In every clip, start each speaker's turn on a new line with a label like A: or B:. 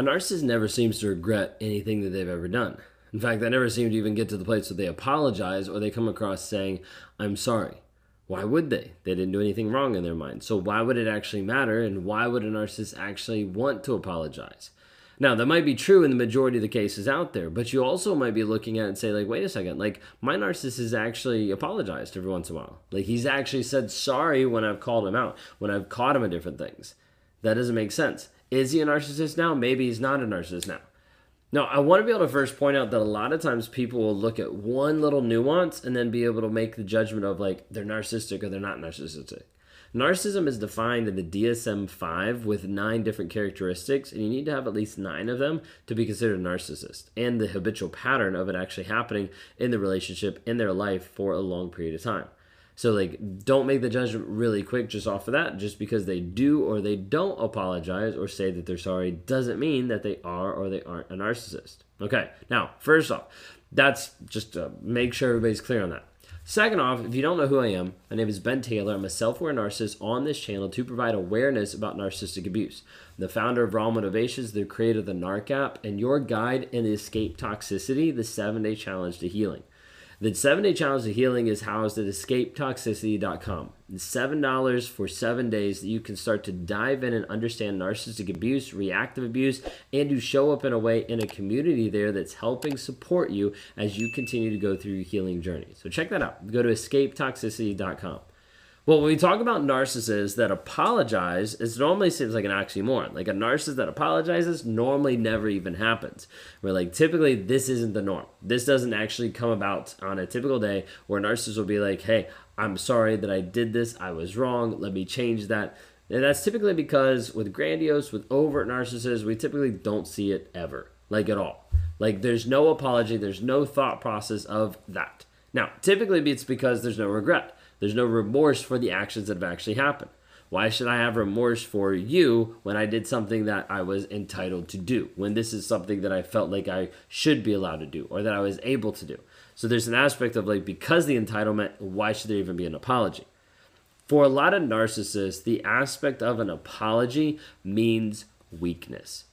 A: A narcissist never seems to regret anything that they've ever done. In fact, they never seem to even get to the place where they apologize or they come across saying, I'm sorry. Why would they? They didn't do anything wrong in their mind. So why would it actually matter? And why would a narcissist actually want to apologize? Now, that might be true in the majority of the cases out there, but you also might be looking at it and say, like, wait a second, like, my narcissist has actually apologized every once in a while. Like, he's actually said sorry when I've called him out, when I've caught him in different things. That doesn't make sense. Is he a narcissist now? Maybe he's not a narcissist now. Now, I want to be able to first point out that a lot of times people will look at one little nuance and then be able to make the judgment of like they're narcissistic or they're not narcissistic. Narcissism is defined in the DSM 5 with nine different characteristics, and you need to have at least nine of them to be considered a narcissist, and the habitual pattern of it actually happening in the relationship, in their life for a long period of time. So like don't make the judgment really quick just off of that. Just because they do or they don't apologize or say that they're sorry doesn't mean that they are or they aren't a narcissist. Okay. Now, first off, that's just to make sure everybody's clear on that. Second off, if you don't know who I am, my name is Ben Taylor. I'm a self aware narcissist on this channel to provide awareness about narcissistic abuse. I'm the founder of Raw Motivations, the creator of the NARC app, and your guide in the Escape Toxicity, the seven day challenge to healing. The seven day challenge to healing is housed at escapetoxicity.com. It's $7 for seven days that you can start to dive in and understand narcissistic abuse, reactive abuse, and to show up in a way in a community there that's helping support you as you continue to go through your healing journey. So check that out. Go to escapetoxicity.com. Well, when we talk about narcissists that apologize, it normally seems like an oxymoron. Like a narcissist that apologizes normally never even happens. Where like typically this isn't the norm. This doesn't actually come about on a typical day where narcissists will be like, "Hey, I'm sorry that I did this. I was wrong. Let me change that." And that's typically because with grandiose, with overt narcissists, we typically don't see it ever, like at all. Like there's no apology, there's no thought process of that. Now, typically it's because there's no regret. There's no remorse for the actions that have actually happened. Why should I have remorse for you when I did something that I was entitled to do? When this is something that I felt like I should be allowed to do or that I was able to do? So there's an aspect of like, because the entitlement, why should there even be an apology? For a lot of narcissists, the aspect of an apology means weakness.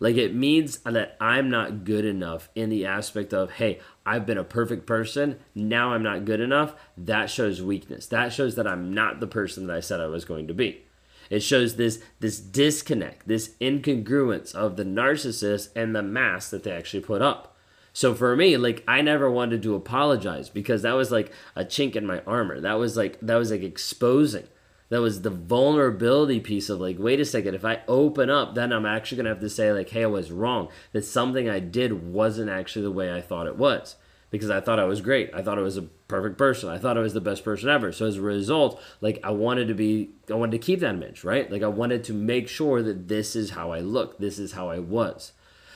A: Like it means that I'm not good enough in the aspect of, hey, I've been a perfect person. Now I'm not good enough. That shows weakness. That shows that I'm not the person that I said I was going to be. It shows this this disconnect, this incongruence of the narcissist and the mask that they actually put up. So for me, like I never wanted to apologize because that was like a chink in my armor. That was like that was like exposing that was the vulnerability piece of like wait a second if i open up then i'm actually going to have to say like hey i was wrong that something i did wasn't actually the way i thought it was. Because i thought i was great. I thought i was a perfect person. I thought i was the best person ever. So as a result like i wanted to be i wanted to keep that image right? Like i wanted to make sure that this is how i look. This is how i was.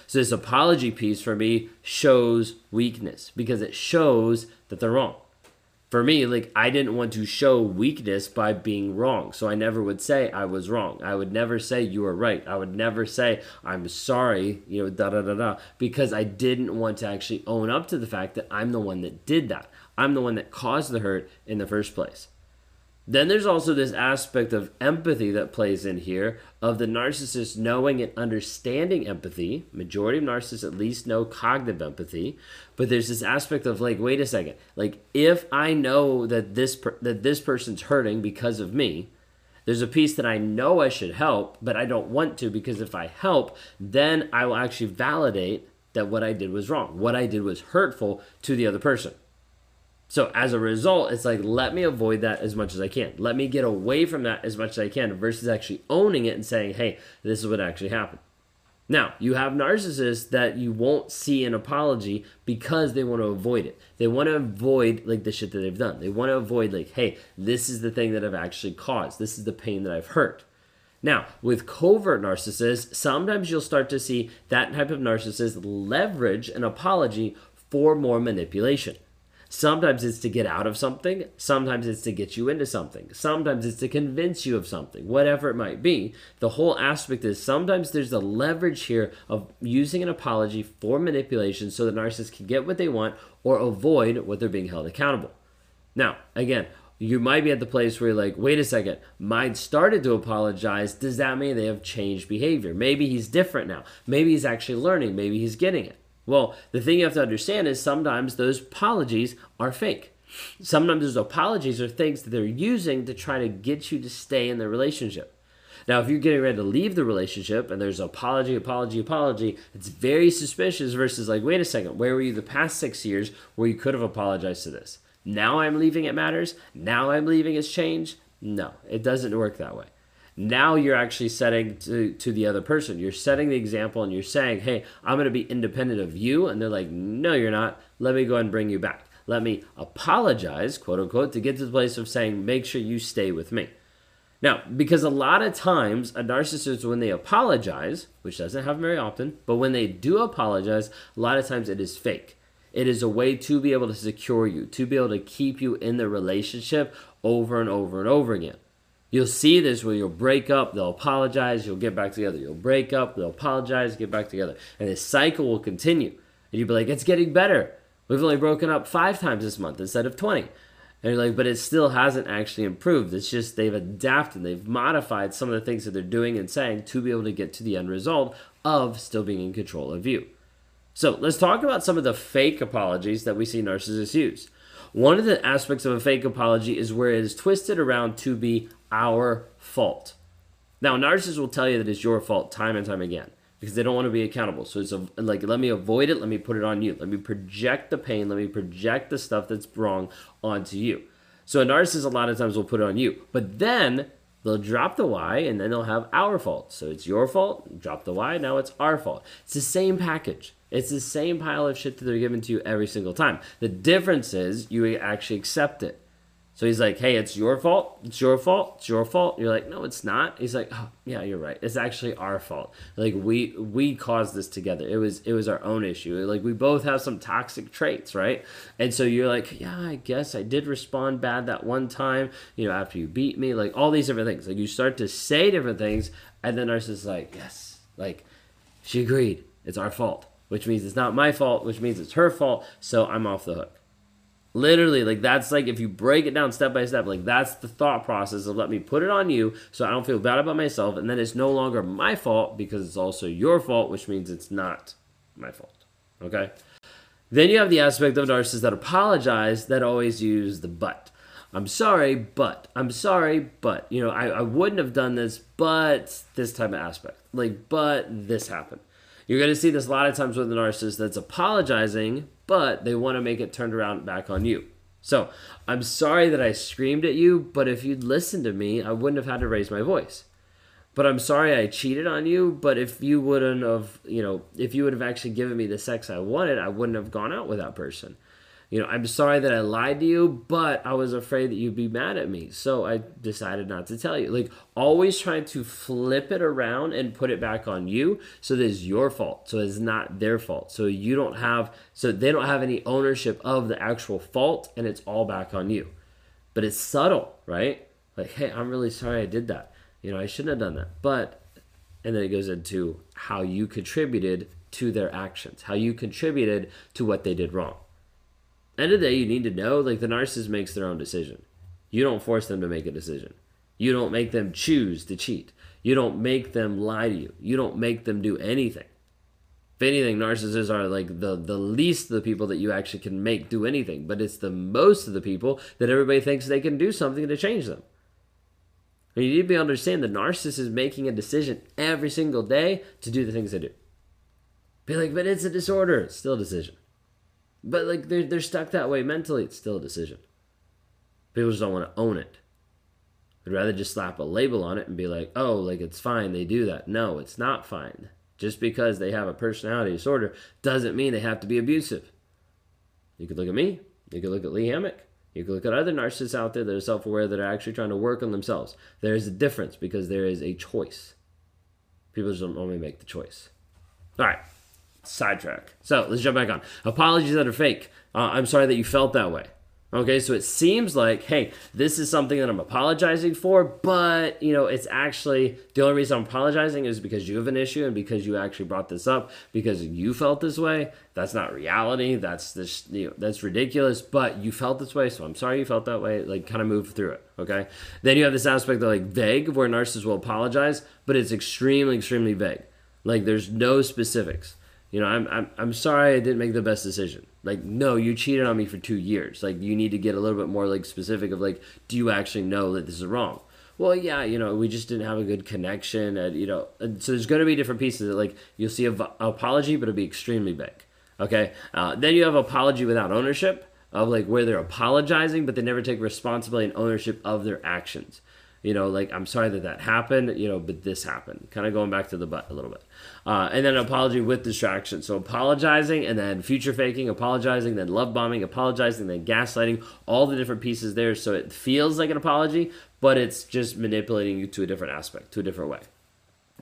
A: So this apology piece for me shows weakness because it shows that they're wrong for me, like I didn't want to show weakness by being wrong. So I never would say I was wrong. I would never say you were right. I would never say I'm sorry, you know, da da da da, because I didn't want to actually own up to the fact that I'm the one that did that. I'm the one that caused the hurt in the first place. Then there's also this aspect of empathy that plays in here of the narcissist knowing and understanding empathy. Majority of narcissists at least know cognitive empathy, but there's this aspect of like, wait a second, like if I know that this per- that this person's hurting because of me, there's a piece that I know I should help, but I don't want to because if I help, then I will actually validate that what I did was wrong. What I did was hurtful to the other person. So as a result, it's like let me avoid that as much as I can. Let me get away from that as much as I can versus actually owning it and saying, "Hey, this is what actually happened." Now, you have narcissists that you won't see an apology because they want to avoid it. They want to avoid like the shit that they've done. They want to avoid like, "Hey, this is the thing that I've actually caused. This is the pain that I've hurt." Now, with covert narcissists, sometimes you'll start to see that type of narcissist leverage an apology for more manipulation. Sometimes it's to get out of something, sometimes it's to get you into something, sometimes it's to convince you of something, whatever it might be. The whole aspect is sometimes there's a leverage here of using an apology for manipulation so the narcissist can get what they want or avoid what they're being held accountable. Now, again, you might be at the place where you're like, wait a second, mine started to apologize. Does that mean they have changed behavior? Maybe he's different now. Maybe he's actually learning. Maybe he's getting it. Well, the thing you have to understand is sometimes those apologies are fake. Sometimes those apologies are things that they're using to try to get you to stay in the relationship. Now, if you're getting ready to leave the relationship and there's apology, apology, apology, it's very suspicious versus like, wait a second, where were you the past six years where you could have apologized to this? Now I'm leaving it matters. Now I'm leaving it's changed. No, it doesn't work that way. Now you're actually setting to, to the other person. You're setting the example and you're saying, hey, I'm going to be independent of you. And they're like, no, you're not. Let me go and bring you back. Let me apologize, quote unquote, to get to the place of saying, make sure you stay with me. Now, because a lot of times a narcissist, when they apologize, which doesn't happen very often, but when they do apologize, a lot of times it is fake. It is a way to be able to secure you, to be able to keep you in the relationship over and over and over again. You'll see this where you'll break up, they'll apologize, you'll get back together. You'll break up, they'll apologize, get back together. And this cycle will continue. And you'll be like, it's getting better. We've only broken up five times this month instead of 20. And you're like, but it still hasn't actually improved. It's just they've adapted, they've modified some of the things that they're doing and saying to be able to get to the end result of still being in control of you. So let's talk about some of the fake apologies that we see narcissists use. One of the aspects of a fake apology is where it is twisted around to be our fault. Now, narcissists will tell you that it's your fault time and time again because they don't want to be accountable. So it's a, like, let me avoid it, let me put it on you. Let me project the pain, let me project the stuff that's wrong onto you. So a narcissist a lot of times will put it on you. But then they'll drop the Y and then they'll have our fault. So it's your fault, drop the Y, now it's our fault. It's the same package. It's the same pile of shit that they're giving to you every single time. The difference is you actually accept it. So he's like, hey, it's your fault. It's your fault. It's your fault. You're like, no, it's not. He's like, oh, yeah, you're right. It's actually our fault. Like we we caused this together. It was it was our own issue. Like we both have some toxic traits, right? And so you're like, yeah, I guess I did respond bad that one time. You know, after you beat me, like all these different things. Like you start to say different things, and the narcissist is like, yes, like she agreed. It's our fault which means it's not my fault, which means it's her fault, so I'm off the hook. Literally, like that's like if you break it down step by step, like that's the thought process of let me put it on you so I don't feel bad about myself, and then it's no longer my fault because it's also your fault, which means it's not my fault. Okay? Then you have the aspect of narcissists that apologize that always use the but. I'm sorry, but I'm sorry, but you know, I, I wouldn't have done this, but this type of aspect. Like, but this happened. You're going to see this a lot of times with a narcissist that's apologizing, but they want to make it turned around back on you. So I'm sorry that I screamed at you, but if you'd listened to me, I wouldn't have had to raise my voice. But I'm sorry I cheated on you, but if you wouldn't have, you know, if you would have actually given me the sex I wanted, I wouldn't have gone out with that person you know, I'm sorry that I lied to you, but I was afraid that you'd be mad at me. So I decided not to tell you. Like, always trying to flip it around and put it back on you. So that it's your fault. So it's not their fault. So you don't have, so they don't have any ownership of the actual fault and it's all back on you. But it's subtle, right? Like, hey, I'm really sorry I did that. You know, I shouldn't have done that. But, and then it goes into how you contributed to their actions, how you contributed to what they did wrong end of the day, you need to know like the narcissist makes their own decision. You don't force them to make a decision. You don't make them choose to cheat. You don't make them lie to you. You don't make them do anything. If anything, narcissists are like the, the least of the people that you actually can make do anything, but it's the most of the people that everybody thinks they can do something to change them. And you need to be understand the narcissist is making a decision every single day to do the things they do. Be like, but it's a disorder. It's still a decision. But like they're they're stuck that way mentally. It's still a decision. People just don't want to own it. They'd rather just slap a label on it and be like, oh, like it's fine. They do that. No, it's not fine. Just because they have a personality disorder doesn't mean they have to be abusive. You could look at me. You could look at Lee Hammock. You could look at other narcissists out there that are self aware that are actually trying to work on themselves. There is a difference because there is a choice. People just don't only make the choice. All right sidetrack. So let's jump back on. Apologies that are fake. Uh, I'm sorry that you felt that way. Okay, so it seems like, hey, this is something that I'm apologizing for, but you know, it's actually the only reason I'm apologizing is because you have an issue and because you actually brought this up because you felt this way. That's not reality. That's this, you know, that's ridiculous. But you felt this way, so I'm sorry you felt that way. Like, kind of move through it. Okay. Then you have this aspect of like vague, where narcissists will apologize, but it's extremely, extremely vague. Like, there's no specifics. You know, I'm, I'm, I'm sorry I didn't make the best decision. Like, no, you cheated on me for two years. Like, you need to get a little bit more, like, specific of, like, do you actually know that this is wrong? Well, yeah, you know, we just didn't have a good connection. And, you know, and so there's going to be different pieces. That, like, you'll see an apology, but it'll be extremely big. Okay. Uh, then you have apology without ownership of, like, where they're apologizing, but they never take responsibility and ownership of their actions you know, like I'm sorry that that happened, you know, but this happened. Kind of going back to the but a little bit. Uh, and then apology with distraction. So apologizing and then future faking, apologizing, then love bombing, apologizing, then gaslighting, all the different pieces there. So it feels like an apology, but it's just manipulating you to a different aspect, to a different way.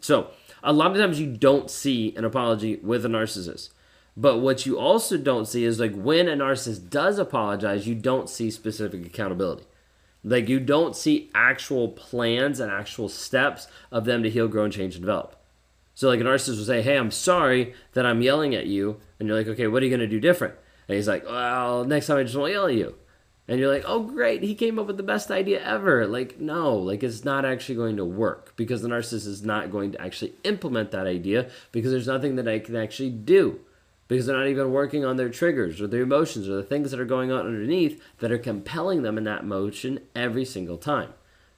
A: So a lot of times you don't see an apology with a narcissist. But what you also don't see is like when a narcissist does apologize, you don't see specific accountability. Like you don't see actual plans and actual steps of them to heal, grow, and change and develop. So like a narcissist will say, "Hey, I'm sorry that I'm yelling at you," and you're like, "Okay, what are you gonna do different?" And he's like, "Well, next time I just won't yell at you." And you're like, "Oh, great! He came up with the best idea ever." Like, no, like it's not actually going to work because the narcissist is not going to actually implement that idea because there's nothing that I can actually do because they're not even working on their triggers or their emotions or the things that are going on underneath that are compelling them in that motion every single time.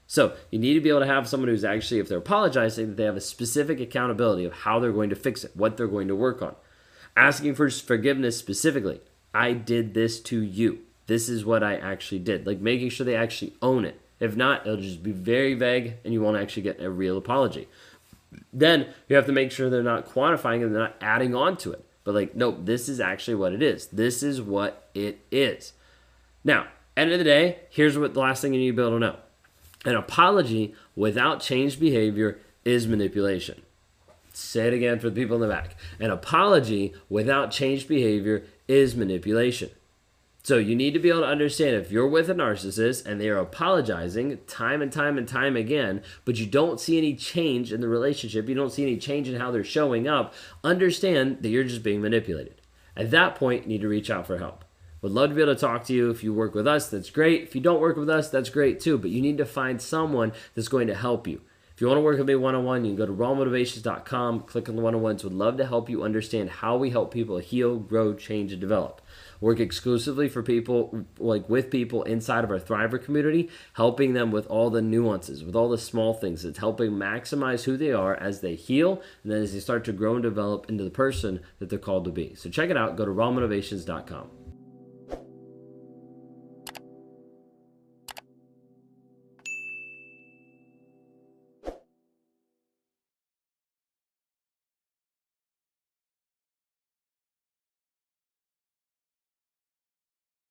A: So you need to be able to have someone who's actually, if they're apologizing, that they have a specific accountability of how they're going to fix it, what they're going to work on. Asking for forgiveness specifically. I did this to you. This is what I actually did. Like making sure they actually own it. If not, it'll just be very vague and you won't actually get a real apology. Then you have to make sure they're not quantifying and they're not adding on to it. But like, nope, this is actually what it is. This is what it is. Now, end of the day, here's what the last thing you need to be able to know. An apology without changed behavior is manipulation. Say it again for the people in the back. An apology without changed behavior is manipulation. So you need to be able to understand if you're with a narcissist and they are apologizing time and time and time again, but you don't see any change in the relationship, you don't see any change in how they're showing up, understand that you're just being manipulated. At that point, you need to reach out for help. Would love to be able to talk to you. If you work with us, that's great. If you don't work with us, that's great too. But you need to find someone that's going to help you. If you want to work with me one on one, you can go to rawmotivations.com, click on the one on ones. Would love to help you understand how we help people heal, grow, change, and develop work exclusively for people like with people inside of our thriver community helping them with all the nuances with all the small things. It's helping maximize who they are as they heal and then as they start to grow and develop into the person that they're called to be. So check it out. Go to rawmotivations.com